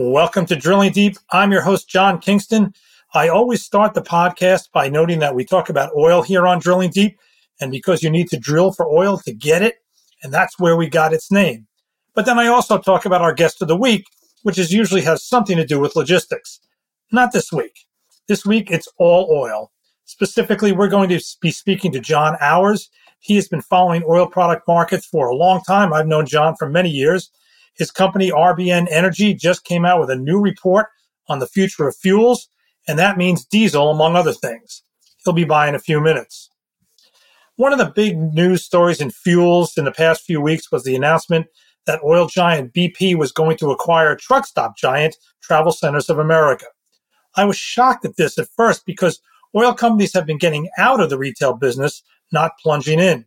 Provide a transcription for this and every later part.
Welcome to Drilling Deep. I'm your host, John Kingston. I always start the podcast by noting that we talk about oil here on Drilling Deep, and because you need to drill for oil to get it, and that's where we got its name. But then I also talk about our guest of the week, which is usually has something to do with logistics. Not this week. This week, it's all oil. Specifically, we're going to be speaking to John Auers. He has been following oil product markets for a long time. I've known John for many years. His company, RBN Energy, just came out with a new report on the future of fuels, and that means diesel, among other things. He'll be by in a few minutes. One of the big news stories in fuels in the past few weeks was the announcement that oil giant BP was going to acquire truck stop giant Travel Centers of America. I was shocked at this at first because oil companies have been getting out of the retail business, not plunging in.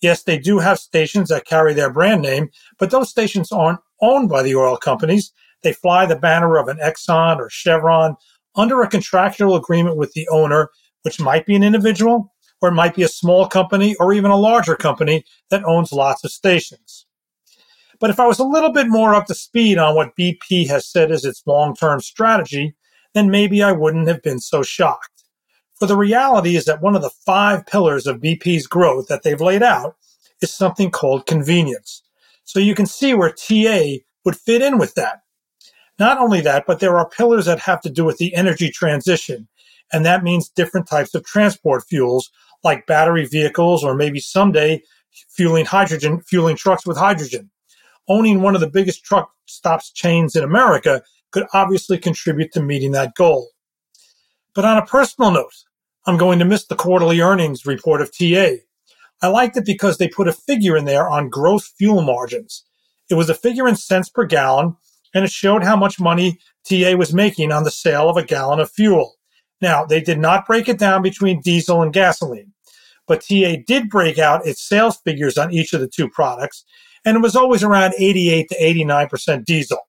Yes, they do have stations that carry their brand name, but those stations aren't owned by the oil companies. They fly the banner of an Exxon or Chevron under a contractual agreement with the owner, which might be an individual or it might be a small company or even a larger company that owns lots of stations. But if I was a little bit more up to speed on what BP has said is its long term strategy, then maybe I wouldn't have been so shocked. For the reality is that one of the five pillars of BP's growth that they've laid out is something called convenience. So you can see where TA would fit in with that. Not only that, but there are pillars that have to do with the energy transition. And that means different types of transport fuels like battery vehicles or maybe someday fueling hydrogen, fueling trucks with hydrogen. Owning one of the biggest truck stops chains in America could obviously contribute to meeting that goal. But on a personal note, I'm going to miss the quarterly earnings report of TA. I liked it because they put a figure in there on gross fuel margins. It was a figure in cents per gallon, and it showed how much money TA was making on the sale of a gallon of fuel. Now, they did not break it down between diesel and gasoline, but TA did break out its sales figures on each of the two products, and it was always around 88 to 89% diesel.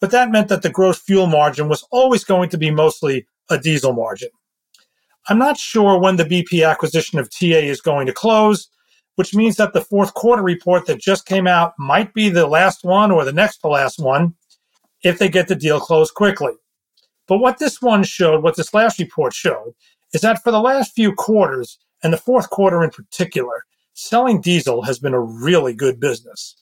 But that meant that the gross fuel margin was always going to be mostly a diesel margin. I'm not sure when the BP acquisition of TA is going to close, which means that the fourth quarter report that just came out might be the last one or the next to last one if they get the deal closed quickly. But what this one showed, what this last report showed, is that for the last few quarters, and the fourth quarter in particular, selling diesel has been a really good business.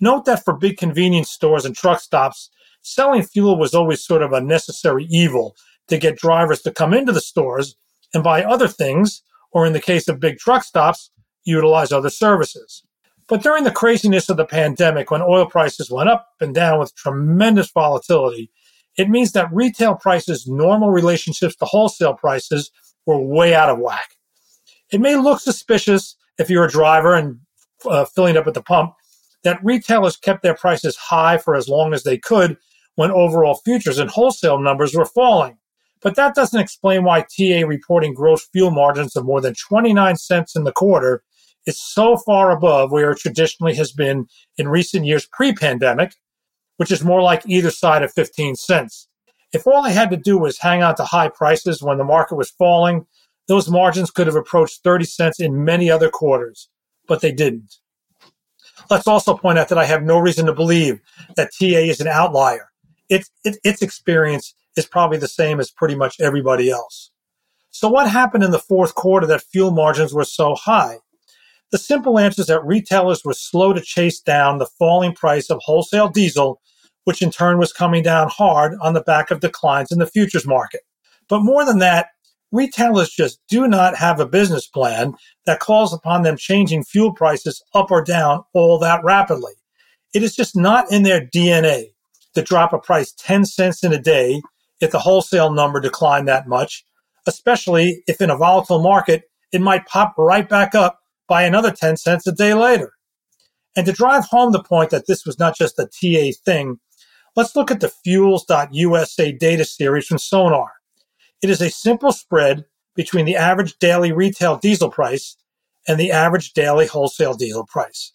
Note that for big convenience stores and truck stops, selling fuel was always sort of a necessary evil to get drivers to come into the stores and buy other things, or in the case of big truck stops, utilize other services. But during the craziness of the pandemic, when oil prices went up and down with tremendous volatility, it means that retail prices' normal relationships to wholesale prices were way out of whack. It may look suspicious if you're a driver and uh, filling up at the pump that retailers kept their prices high for as long as they could when overall futures and wholesale numbers were falling. But that doesn't explain why TA reporting gross fuel margins of more than 29 cents in the quarter is so far above where it traditionally has been in recent years pre pandemic, which is more like either side of 15 cents. If all they had to do was hang on to high prices when the market was falling, those margins could have approached 30 cents in many other quarters, but they didn't. Let's also point out that I have no reason to believe that TA is an outlier. It, it, its experience is probably the same as pretty much everybody else. So what happened in the fourth quarter that fuel margins were so high? The simple answer is that retailers were slow to chase down the falling price of wholesale diesel, which in turn was coming down hard on the back of declines in the futures market. But more than that, retailers just do not have a business plan that calls upon them changing fuel prices up or down all that rapidly. It is just not in their DNA to drop a price 10 cents in a day if the wholesale number declined that much, especially if in a volatile market, it might pop right back up by another 10 cents a day later. And to drive home the point that this was not just a TA thing, let's look at the fuels.usa data series from Sonar. It is a simple spread between the average daily retail diesel price and the average daily wholesale diesel price.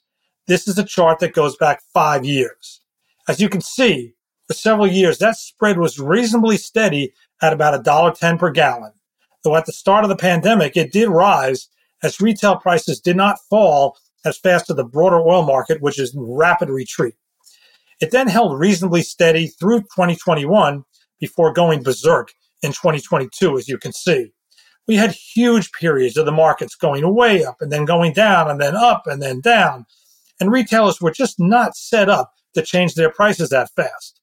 This is a chart that goes back five years. As you can see, for several years, that spread was reasonably steady at about $1.10 per gallon. Though at the start of the pandemic, it did rise as retail prices did not fall as fast as the broader oil market, which is in rapid retreat. It then held reasonably steady through 2021 before going berserk in 2022, as you can see. We had huge periods of the markets going way up and then going down and then up and then down. And retailers were just not set up to change their prices that fast.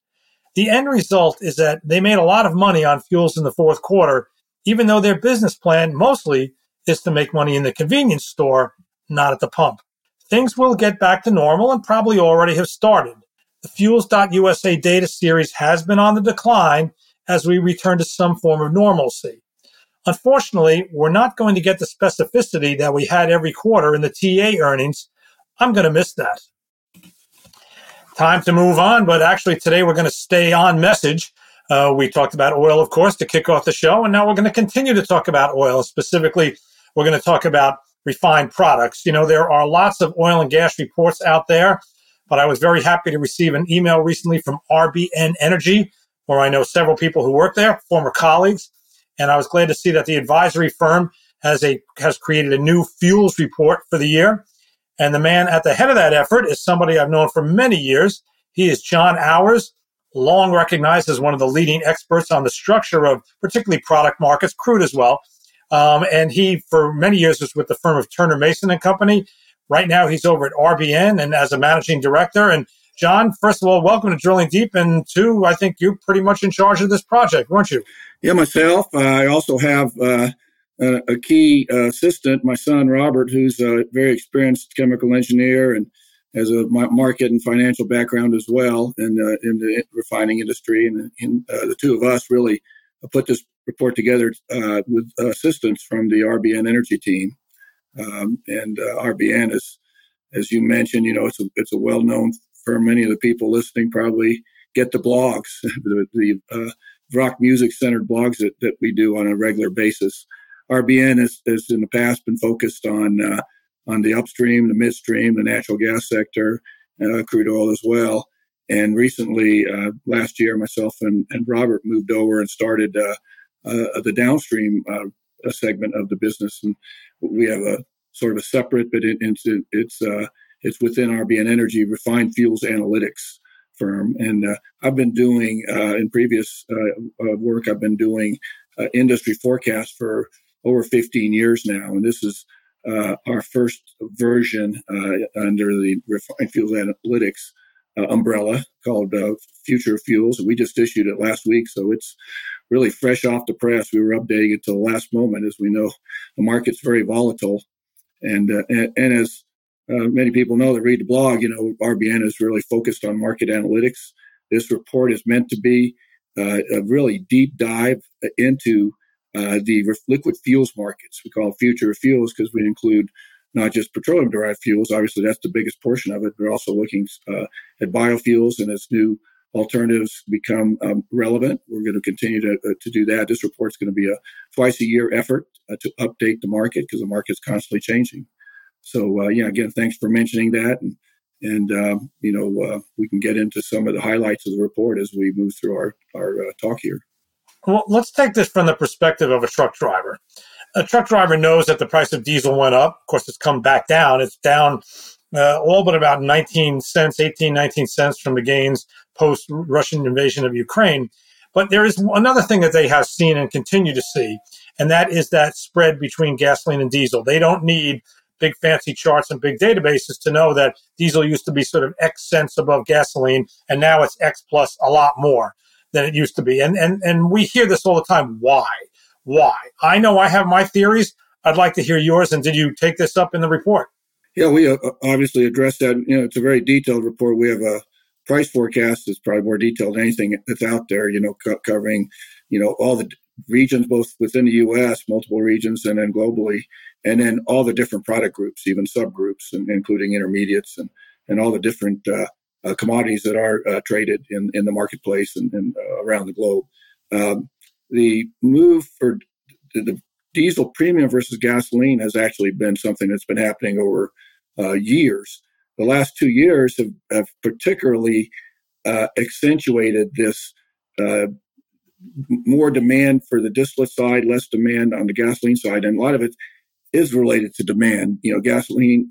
The end result is that they made a lot of money on fuels in the fourth quarter, even though their business plan mostly is to make money in the convenience store, not at the pump. Things will get back to normal and probably already have started. The Fuels.USA data series has been on the decline as we return to some form of normalcy. Unfortunately, we're not going to get the specificity that we had every quarter in the TA earnings. I'm going to miss that. Time to move on, but actually today we're going to stay on message. Uh, we talked about oil, of course, to kick off the show, and now we're going to continue to talk about oil. Specifically, we're going to talk about refined products. You know, there are lots of oil and gas reports out there, but I was very happy to receive an email recently from RBN Energy, where I know several people who work there, former colleagues, and I was glad to see that the advisory firm has a has created a new fuels report for the year. And the man at the head of that effort is somebody I've known for many years. He is John Auers, long recognized as one of the leading experts on the structure of particularly product markets, crude as well. Um, and he, for many years, was with the firm of Turner Mason and Company. Right now, he's over at RBN and as a managing director. And John, first of all, welcome to Drilling Deep. And two, I think you're pretty much in charge of this project, weren't you? Yeah, myself. Uh, I also have uh, a, a, key uh, assistant, my son Robert, who's a very experienced chemical engineer and has a market and financial background as well in, uh, in the refining industry. And, uh, the two of us really put this report together uh, with assistance from the RBN Energy team. Um, and RBN is, as you mentioned, you know, it's a, it's a well-known firm. Many of the people listening probably get the blogs, the, the rock music centered blogs that, that we do on a regular basis. RBN has, has in the past been focused on uh, on the upstream, the midstream, the natural gas sector, uh, crude oil as well. And recently, uh, last year, myself and, and Robert moved over and started uh, uh, the downstream uh, segment of the business. And we have a sort of a separate, but it, it's it's it's within RBN Energy Refined Fuels Analytics firm. And uh, I've been doing, uh, in previous uh, work, I've been doing industry forecasts for over 15 years now. And this is our first version under the Refined Fuels Analytics umbrella called Future Fuels. We just issued it last week, so it's really fresh off the press. We were updating it to the last moment, as we know the market's very volatile. And, uh, and, and as uh, many people know that read the blog, you know, RBN is really focused on market analytics. This report is meant to be uh, a really deep dive into uh, the liquid fuels markets. We call it future fuels because we include not just petroleum derived fuels. Obviously, that's the biggest portion of it. We're also looking uh, at biofuels and as new alternatives become um, relevant. We're going to continue to, uh, to do that. This report is going to be a twice a year effort uh, to update the market because the market is constantly changing. So uh, yeah, again, thanks for mentioning that, and and um, you know we can get into some of the highlights of the report as we move through our our talk here. Well, let's take this from the perspective of a truck driver. A truck driver knows that the price of diesel went up. Of course, it's come back down. It's down uh, all but about 19 cents, 18, 19 cents from the gains post Russian invasion of Ukraine. But there is another thing that they have seen and continue to see, and that is that spread between gasoline and diesel. They don't need big fancy charts and big databases to know that diesel used to be sort of X cents above gasoline, and now it's X plus a lot more than it used to be. And and and we hear this all the time. Why? Why? I know I have my theories. I'd like to hear yours. And did you take this up in the report? Yeah, we uh, obviously addressed that. You know, it's a very detailed report. We have a price forecast that's probably more detailed than anything that's out there. You know, co- covering you know all the regions both within the U.S., multiple regions, and then globally, and then all the different product groups, even subgroups, and including intermediates and and all the different uh, uh, commodities that are uh, traded in in the marketplace and, and uh, around the globe. Um, the move for the, the, diesel premium versus gasoline has actually been something that's been happening over uh, years. The last two years have, have particularly uh, accentuated this more demand for the distillate side, less demand on the gasoline side, and a lot of it is related to demand. You know, gasoline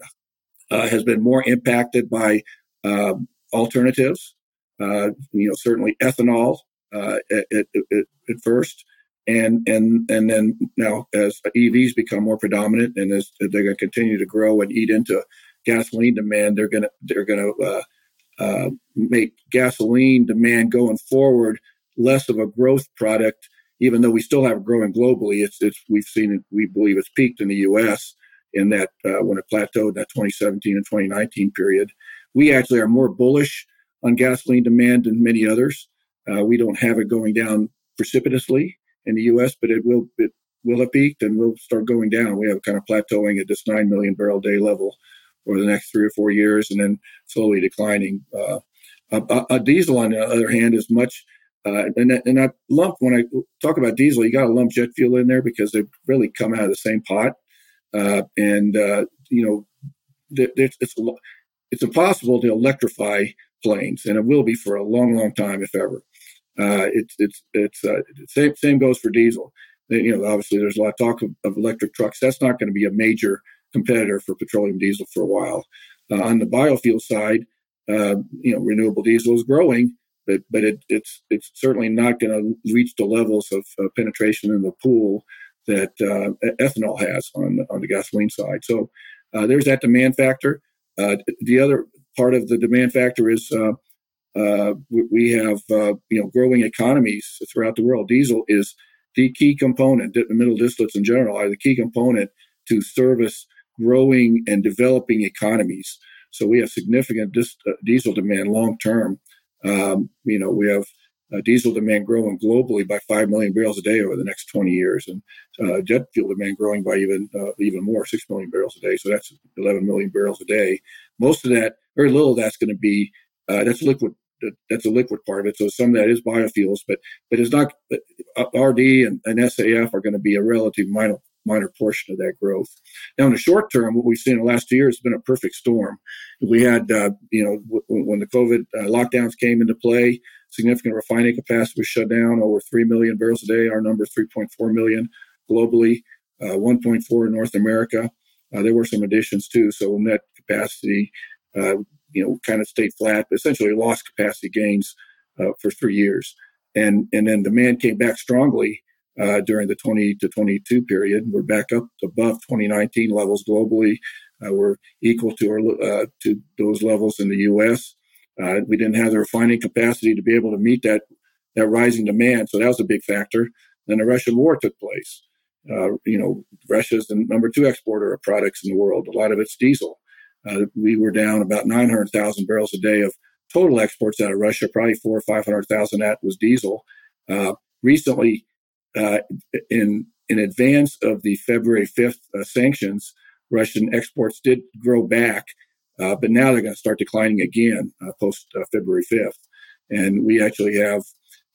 uh, has been more impacted by uh, alternatives. Uh, you know, certainly ethanol uh, at, at, at, first, and and and then now as EVs become more predominant and as they're going to continue to grow and eat into gasoline demand, they're going to they're going to uh, uh, make gasoline demand going forward less of a growth product, even though we still have it growing globally. It's, it's we've seen it. We believe it's peaked in the U.S. in that uh, when it plateaued in that 2017 and 2019 period. We actually are more bullish on gasoline demand than many others. Uh, we don't have it going down precipitously in the U.S., but it will it will have peaked and will start going down. We have kind of plateauing at this nine million barrel day level over the next three or four years, and then slowly declining. Uh, a, a, diesel, on the other hand, is much uh, and and I lump when I talk about diesel, you got to lump jet fuel in there because they really come out of the same pot. Uh, and uh, you know, it's it's impossible to electrify planes, and it will be for a long, long time, if ever. Uh, it's it's it's uh, same same goes for diesel. You know, obviously, there's a lot of talk of, of electric trucks. That's not going to be a major competitor for petroleum diesel for a while. Uh, on the biofuel side, you know, renewable diesel is growing but but it, it's it's certainly not going to reach the levels of uh, penetration in the pool that uh, ethanol has on on the gasoline side. So uh, there's that demand factor. Uh, the other part of the demand factor is uh, uh, we have you know growing economies throughout the world. Diesel is the key component. The middle distillates in general are the key component to service growing and developing economies. So we have significant dis- diesel demand long term. Um, you know, we have uh, diesel demand growing globally by 5 million barrels a day over the next 20 years, and uh, jet fuel demand growing by even uh, even more, 6 million barrels a day. So that's 11 million barrels a day. Most of that, very little of that's going to be uh, that's liquid. That's a liquid part of it. So some of that is biofuels, but but it's not. Uh, RD and, and SAF are going to be a relative minor minor portion of that growth. Now, in the short term, what we've seen in the last two years has been a perfect storm. We had, uh, you know, w- when the COVID uh, lockdowns came into play, significant refining capacity was shut down, over 3 million barrels a day. Our number 3.4 million globally, uh, 1.4 in North America. Uh, there were some additions too. So net capacity, uh, you know, kind of stayed flat, but essentially lost capacity gains uh, for three years. And, and then demand came back strongly uh, during the 20 to 22 period. We're back up above 2019 levels globally. Uh, we're equal to our, to those levels in the U.S. Uh, we didn't have the refining capacity to be able to meet that that rising demand, so that was a big factor. Then the Russian war took place. Uh, you know, Russia's the number two exporter of products in the world. A lot of it's diesel. Uh, we were down about 900,000 barrels a day of total exports out of Russia. Probably four or 500,000 that was diesel. recently, uh, in in advance of the February 5th uh, sanctions, Russian exports did grow back, uh, but now they're going to start declining again uh, post uh, February 5th. And we actually have,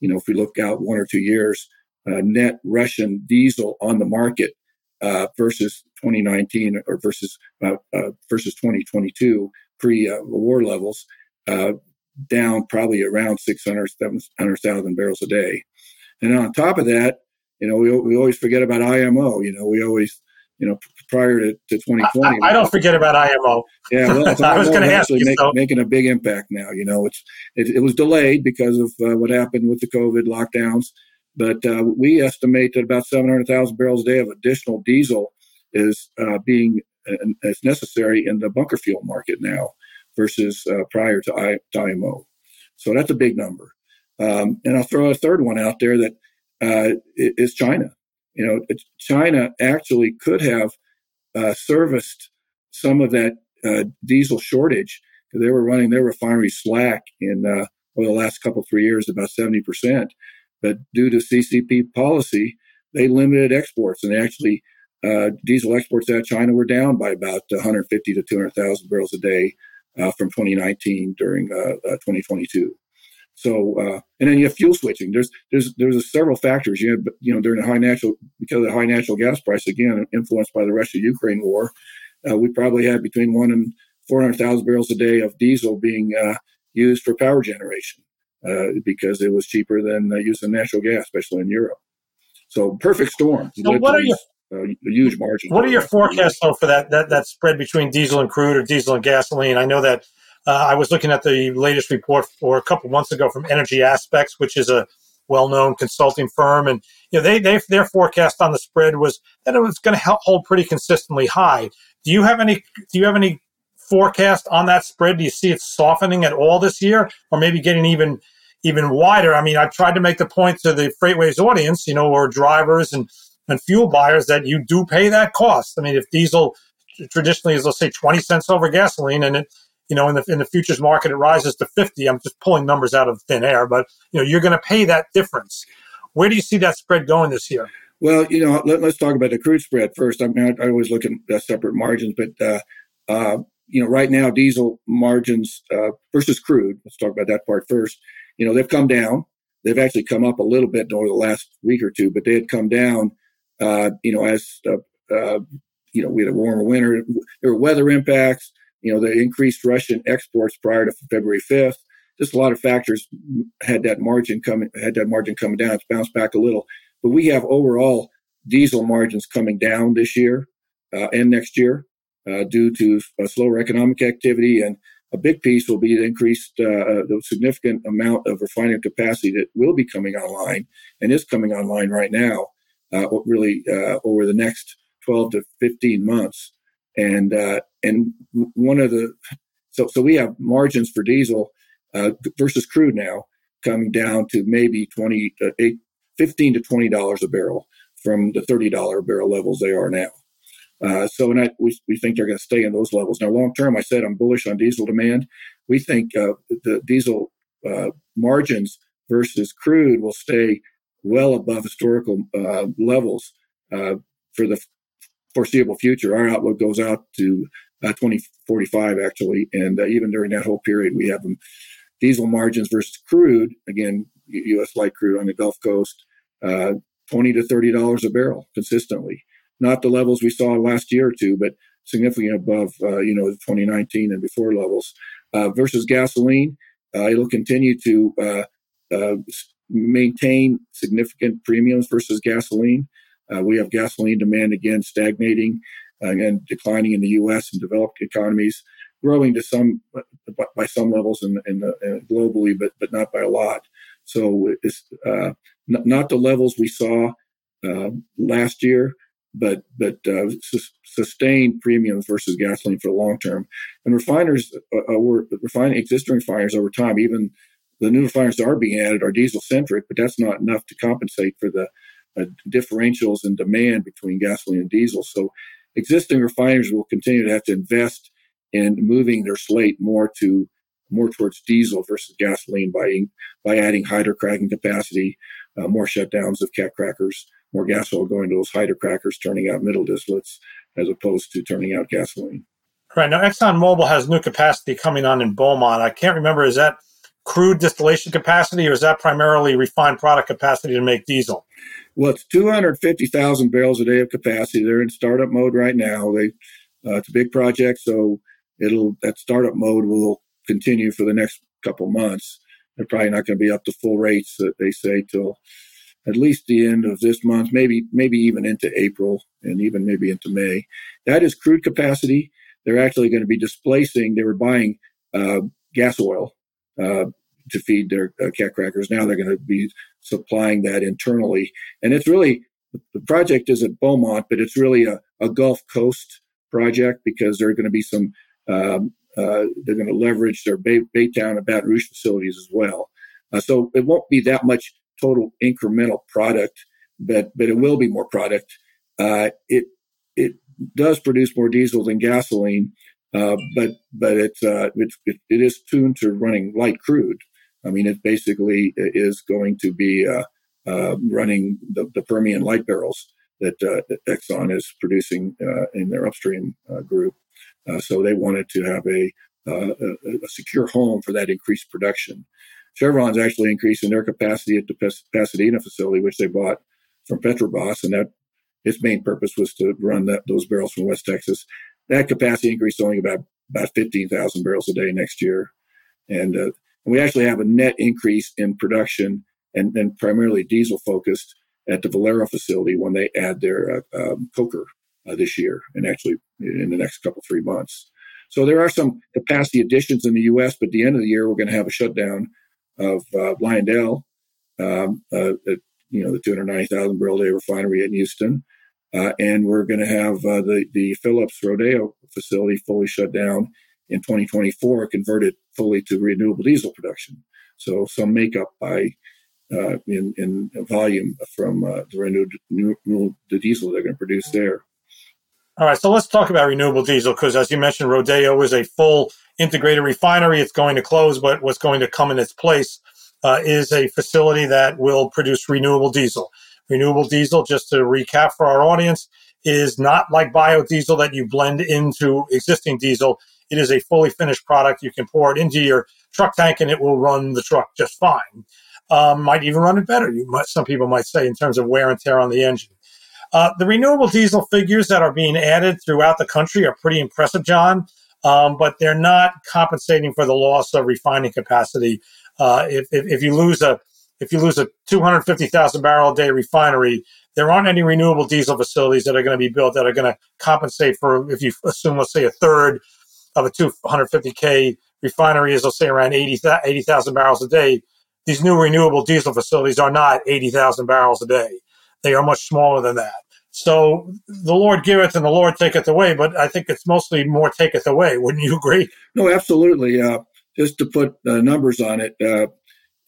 you know, if we look out one or two years, net Russian diesel on the market versus 2019 or versus versus 2022 pre war levels, down probably around 600, 700,000 barrels a day. And on top of that, you know, we, we always forget about IMO. You know, we always, you know, prior to, to 2020. I, I don't forget about IMO. Yeah, well, I was going to ask you, make, so. making a big impact now. You know, it's it, it was delayed because of uh, what happened with the COVID lockdowns, but uh, we estimate that about 700,000 barrels a day of additional diesel is uh, being as necessary in the bunker fuel market now versus uh, prior to, I, to IMO. So that's a big number. Um, and I'll throw a third one out there that uh, is China. You know, China actually could have uh, serviced some of that uh, diesel shortage they were running their refinery slack in uh, over the last couple three years about 70 percent. But due to CCP policy, they limited exports and actually uh, diesel exports out of China were down by about 150 to 200,000 barrels a day uh, from 2019 during uh, 2022. So, uh, and then you have fuel switching. There's there's there's several factors. You have you know during the high natural because of the high natural gas price again influenced by the Russia Ukraine war, uh, we probably had between one and four hundred thousand barrels a day of diesel being uh, used for power generation uh, because it was cheaper than using natural gas, especially in Europe. So perfect storm. So what are your uh, a huge margin. What are your forecasts though for that, that that spread between diesel and crude or diesel and gasoline? I know that uh, I was looking at the latest report for a couple months ago from Energy Aspects, which is a well-known consulting firm, and you know they, they their forecast on the spread was that it was going to hold pretty consistently high. Do you have any Do you have any forecast on that spread? Do you see it softening at all this year, or maybe getting even even wider? I mean, I've tried to make the point to the FreightWaves audience, you know, or drivers and and fuel buyers that you do pay that cost. I mean, if diesel traditionally is let's say 20 cents over gasoline and it you know in the in the futures market it rises to 50 i'm just pulling numbers out of thin air but you know you're going to pay that difference where do you see that spread going this year well you know let, us talk about the crude spread first i mean i, I always look at separate margins but uh, uh, you know right now diesel margins uh, versus crude let's talk about that part first you know they've come down they've actually come up a little bit over the last week or two but they had come down uh, you know, as uh, uh, you know, we had a warmer winter. There were weather impacts. You know, the increased Russian exports prior to February 5th. Just a lot of factors had that margin coming. Had that margin coming down. It's bounced back a little, but we have overall diesel margins coming down this year uh, and next year uh, due to slower economic activity and a big piece will be the increased uh, the significant amount of refining capacity that will be coming online and is coming online right now uh, really uh, over the next 12 to 15 months. And uh, and one of the so so we have margins for diesel uh, versus crude now coming down to maybe 20 uh, 8, 15 to 20 dollars a barrel from the 30 dollar barrel levels they are now. Uh, so and I, we, we think they're going to stay in those levels. Now, long term, I said I'm bullish on diesel demand. We think uh, the diesel uh, margins versus crude will stay well above historical uh, levels uh, for the foreseeable future. Our outlook goes out to uh, 2045, actually, and uh, even during that whole period, we have them diesel margins versus crude. Again, U.S. light crude on the Gulf Coast, uh, 20 to 30 dollars a barrel consistently. Not the levels we saw last year or two, but significantly above, uh, you know, 2019 and before levels. versus gasoline, it'll continue to maintain significant premiums versus gasoline. Uh, we have gasoline demand again stagnating uh, and declining in the U.S. and developed economies, growing to some by some levels the, uh, globally, but but not by a lot. So it's uh, n- not the levels we saw uh, last year, but but uh, su- sustained premiums versus gasoline for the long term. And refiners were refining existing refiners over time, even the new refiners that are being added are diesel centric, but that's not enough to compensate for the uh, differentials in demand between gasoline and diesel. So existing refiners will continue to have to invest in moving their slate more to more towards diesel versus gasoline by by adding hydrocracking capacity, uh, more shutdowns of cat crackers, more gas oil going to those hydrocrackers, turning out middle distillates as opposed to turning out gasoline. Right now, ExxonMobil has new capacity coming on in Beaumont. I can't remember is that crude distillation capacity, or is that primarily refined product capacity to make diesel? It's 250,000 barrels a day of capacity. They're in startup mode right now. They, uh, it's a big project, so it'll that startup mode will continue for the next couple months. They're probably not going to be up to full rates, that they say, till at least the end of this month, maybe maybe even into April and even maybe into May. That is crude capacity. They're actually going to be displacing. They were buying uh, gas oil uh, to feed their uh, cat crackers. Now they're going to be supplying that internally. And it's really, the project is at Beaumont, but it's really a, a Gulf Coast project because there are going to be some, um, uh, they're going to leverage their Bay, Baytown and Baton Rouge facilities as well. Uh, so it won't be that much total incremental product, but, but it will be more product. Uh, it, it does produce more diesel than gasoline, uh, but but it's uh, it, it, it is tuned to running light crude. I mean, it basically is going to be uh, uh, running the, the, Permian light barrels that, that Exxon is producing in their upstream group. so they wanted to have a, a, secure home for that increased production. Chevron's actually increasing their capacity at the Pasadena facility, which they bought from Petrobras, and that its main purpose was to run that, those barrels from West Texas. That capacity increase only about about 15,000 barrels a day next year, and, uh, we actually have a net increase in production and, and primarily diesel focused at the Valero facility when they add their uh, um, coker uh, this year, and actually in the next couple three months. So there are some capacity additions in the U.S., but at the end of the year we're going to have a shutdown of uh, Lyondell, um, uh, at, you know, the 290,000 barrel day refinery in Houston. Uh, and we're going to have uh, the, the Phillips Rodeo facility fully shut down in 2024, converted fully to renewable diesel production. So some makeup by uh, in, in volume from uh, the renewable the diesel they're going to produce there. All right, so let's talk about renewable diesel because, as you mentioned, Rodeo is a full integrated refinery. It's going to close, but what's going to come in its place uh, is a facility that will produce renewable diesel. Renewable diesel, just to recap for our audience, is not like biodiesel that you blend into existing diesel. It is a fully finished product. You can pour it into your truck tank and it will run the truck just fine. Um, might even run it better. You might, some people might say in terms of wear and tear on the engine. Uh, the renewable diesel figures that are being added throughout the country are pretty impressive, John, um, but they're not compensating for the loss of refining capacity. Uh, if, if, if, you lose a if you lose a 250,000 barrel a day refinery, there aren't any renewable diesel facilities that are going to be built that are going to compensate for if you assume, let's say, a third of a 250k refinery is, let's say, around 80,000 80, barrels a day. These new renewable diesel facilities are not 80,000 barrels a day. They are much smaller than that. So the Lord giveth and the Lord taketh away, but I think it's mostly more taketh away. Wouldn't you agree? No, absolutely. Uh, just to put uh, numbers on it, uh,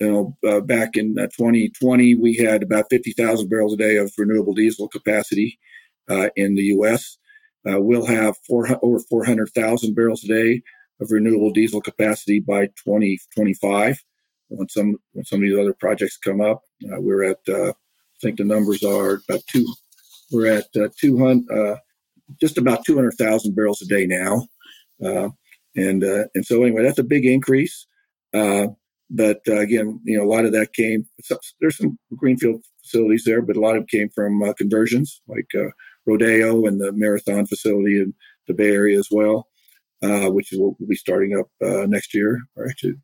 you know, uh, back in 2020, uh, we had about 50,000 barrels a day of renewable diesel capacity uh, in the U.S. we'll have four, over 400,000 barrels a day of renewable diesel capacity by 2025. When some when some of these other projects come up, we're at I think the numbers are about two we're at uh, 200, uh, just about 200,000 barrels a day now. Uh, and, uh, and so anyway, that's a big increase. Uh, but uh, again, you know, a lot of that came, there's some greenfield facilities there, but a lot of it came from conversions like Rodeo and the Marathon facility in the Bay Area as well, which is what we'll be starting up next year, or actually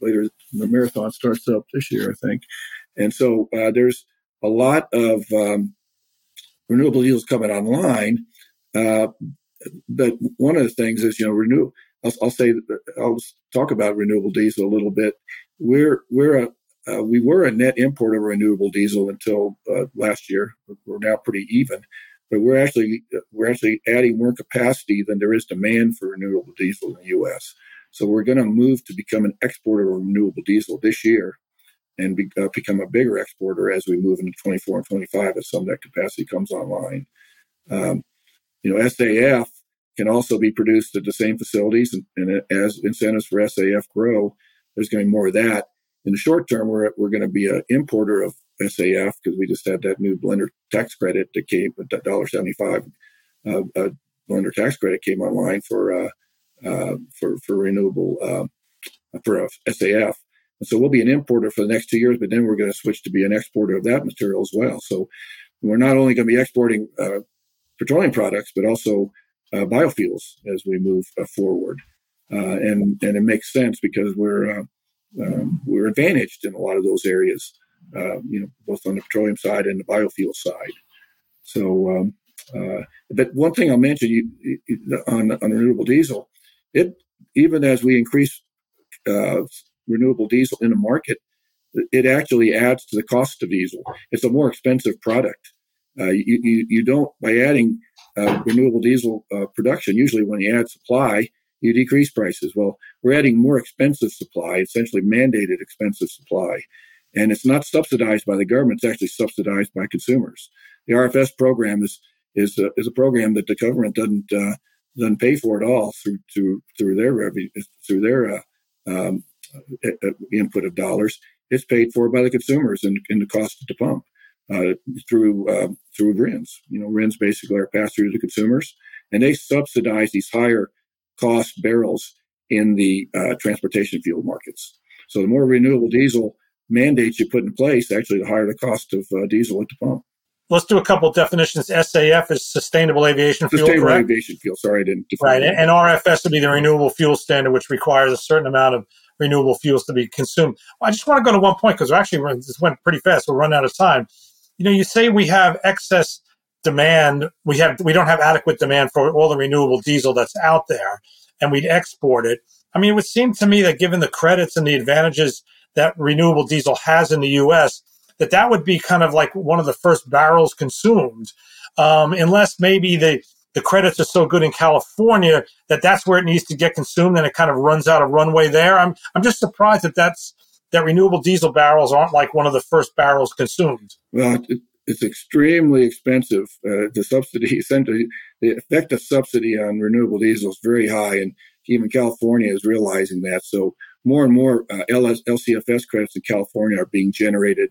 later. The marathon starts up this year, I think. And so there's a lot of um, renewable diesel is coming online. Uh, but one of the things is, you know, renew. I'll, I'll, say, I'll talk about renewable diesel a little bit. We're we're a uh, we were a net importer of renewable diesel until uh, last year. We're now pretty even, but we're actually we're actually adding more capacity than there is demand for renewable diesel in the U.S. So we're going to move to become an exporter of renewable diesel this year and be, uh, become a bigger exporter as we move into 24 and 25 as some of that capacity comes online. Um, you know, SAF can also be produced at the same facilities, and, and as incentives for SAF grow, there's going to be more of that. In the short term, we're, we're going to be an importer of SAF because we just had that new blender tax credit that came at $1.75 uh, uh, blender tax credit came online for uh, uh, for for renewable uh, for SAF. And so we'll be an importer for the next two years, but then we're going to switch to be an exporter of that material as well. So we're not only going to be exporting uh, petroleum products, but also uh, biofuels as we move forward. And and it makes sense because we're um, we're advantaged in a lot of those areas, uh, you know, both on the petroleum side and the biofuel side. So, um, but one thing I'll mention you, on on renewable diesel, it even as we increase renewable diesel in the market, it actually adds to the cost of diesel. It's a more expensive product. Uh, you, you, you, don't, by adding uh, renewable diesel uh, production, usually when you add supply, you decrease prices. Well, we're adding more expensive supply, essentially mandated expensive supply. And it's not subsidized by the government, it's actually subsidized by consumers. The RFS program is, is, a, is a program that the government doesn't, uh, doesn't pay for it all through through through their revenue through their uh, um, uh, uh, input of dollars. It's paid for by the consumers and in, in, the cost at the pump uh, through uh, through RINs. You know, RINs basically are passed through to the consumers, and they subsidize these higher cost barrels in the uh, transportation fuel markets. So the more renewable diesel mandates you put in place, actually, the higher the cost of uh, diesel at the pump. Let's do a couple definitions. SAF is sustainable aviation fuel. Sustainable correct? aviation fuel. Sorry, I didn't. Right, that. and RFS would be the renewable fuel standard, which requires a certain amount of renewable fuels to be consumed. Well, I just want to go to one point because we're actually this went pretty fast. We'll run out of time. You know, you say we have excess demand. We have we don't have adequate demand for all the renewable diesel that's out there, and we'd export it. I mean, it would seem to me that given the credits and the advantages that renewable diesel has in the U.S., that that would be kind of like one of the first barrels consumed, um, unless maybe the the credits are so good in California that that's where it needs to get consumed, and it kind of runs out of runway there. I'm I'm just surprised that that's that renewable diesel barrels aren't like one of the first barrels consumed. Well, it's extremely expensive. Uh, the subsidy, essentially, the effective subsidy on renewable diesel is very high, and even California is realizing that. So more and more uh, LS, LCFS credits in California are being generated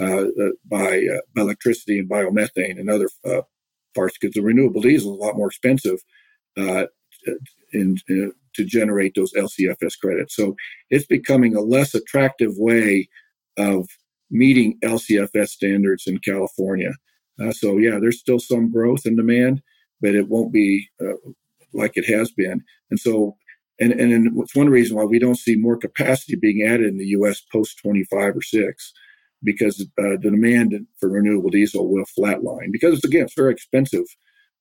uh, uh by, uh, by, electricity and biomethane and other uh, parts because the renewable diesel is a lot more expensive in, to generate those LCFS credits. So it's becoming a less attractive way of meeting LCFS standards in California. Uh, so yeah, there's still some growth in demand, but it won't be uh, like it has been. And so, and and it's one reason why we don't see more capacity being added in the U.S. post 25 or six, because uh, the demand for renewable diesel will flatline. Because again, it's a very expensive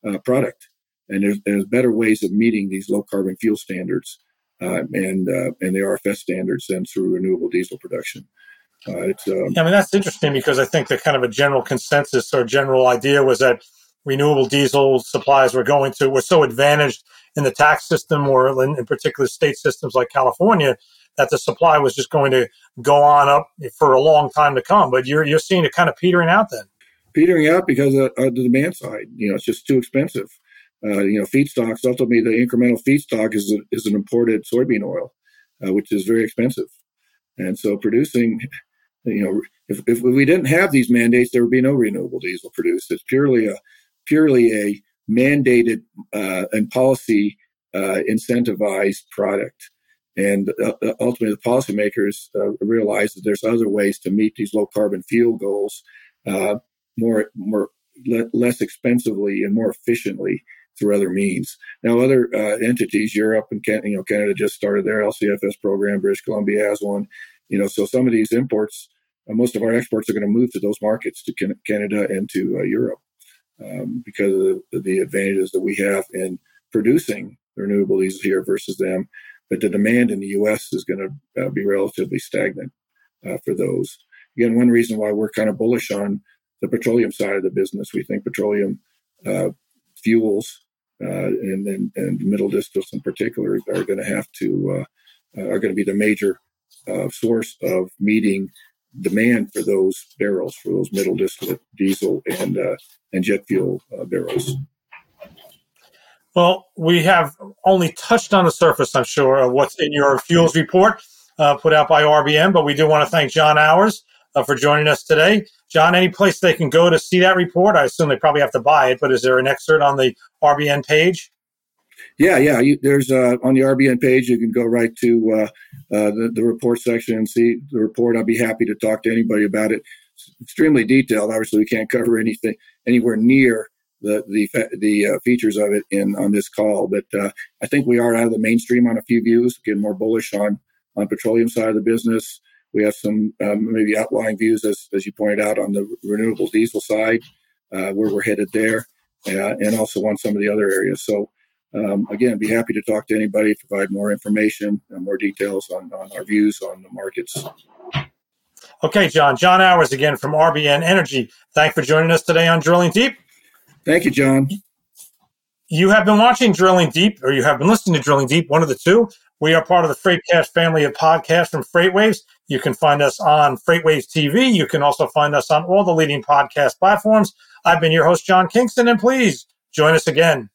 uh, product, and there's, there's better ways of meeting these low carbon fuel standards uh, and uh, and the RFS standards than through renewable diesel production. Uh, um, I mean, that's interesting because I think the kind of a general consensus or general idea was that renewable diesel supplies were going to were so advantaged in the tax system or in, in particular state systems like California that the supply was just going to go on up for a long time to come. But you're you're seeing it kind of petering out then. Petering out because of, of the demand side. You know, it's just too expensive. Uh, you know, feedstocks. Ultimately, the incremental feedstock is a, is an imported soybean oil, uh, which is very expensive, and so producing you know, if, if we didn't have these mandates, there would be no renewable diesel produced. It's purely a purely a mandated uh, and policy uh, incentivized product. And uh, uh ultimately, the policymakers uh, realize that there's other ways to meet these low carbon fuel goals uh, more more le- less expensively and more efficiently through other means. Now, other entities, Europe and Can- you know Canada just started their LCFS program. British Columbia has one. You know, so some of these imports uh, most of our exports are going to move to those markets, to Canada and to uh, Europe, um, because of the, the, advantages that we have in producing renewable diesel here versus them. But the demand in the U.S. is going to uh, be relatively stagnant uh, for those. Again, one reason why we're kind of bullish on the petroleum side of the business, we think petroleum uh, fuels uh, and, and, and middle distillates in particular are going to have to are going to be the major source of meeting demand for those barrels, for those middle distillate diesel and uh, and jet fuel uh, barrels. Well, we have only touched on the surface, I'm sure, of what's in your fuels report uh, put out by RBN, but we do want to thank John Auers uh, for joining us today. John, any place they can go to see that report? I assume they probably have to buy it, but is there an excerpt on the RBN page? Yeah, yeah. You, there's uh, on the RBN page, you can go right to uh, uh, the, the report section and see the report. I'll be happy to talk to anybody about it. It's extremely detailed. Obviously, we can't cover anything anywhere near the the the uh, features of it in on this call, but uh, I think we are out of the mainstream on a few views, getting more bullish on on petroleum side of the business. We have some um, maybe outlying views, as as you pointed out, on the renewable diesel side, uh, where we're headed there, and also on some of the other areas. So um, again, be happy to talk to anybody, provide more information and more details on, on our views on the markets. Okay, John. John Auers again from RBN Energy. Thanks for joining us today on Drilling Deep. Thank you, John. You have been watching Drilling Deep, or you have been listening to Drilling Deep, one of the two. We are part of the Freightcast family of podcasts from FreightWaves. You can find us on FreightWaves TV. You can also find us on all the leading podcast platforms. I've been your host, John Kingston, and please join us again.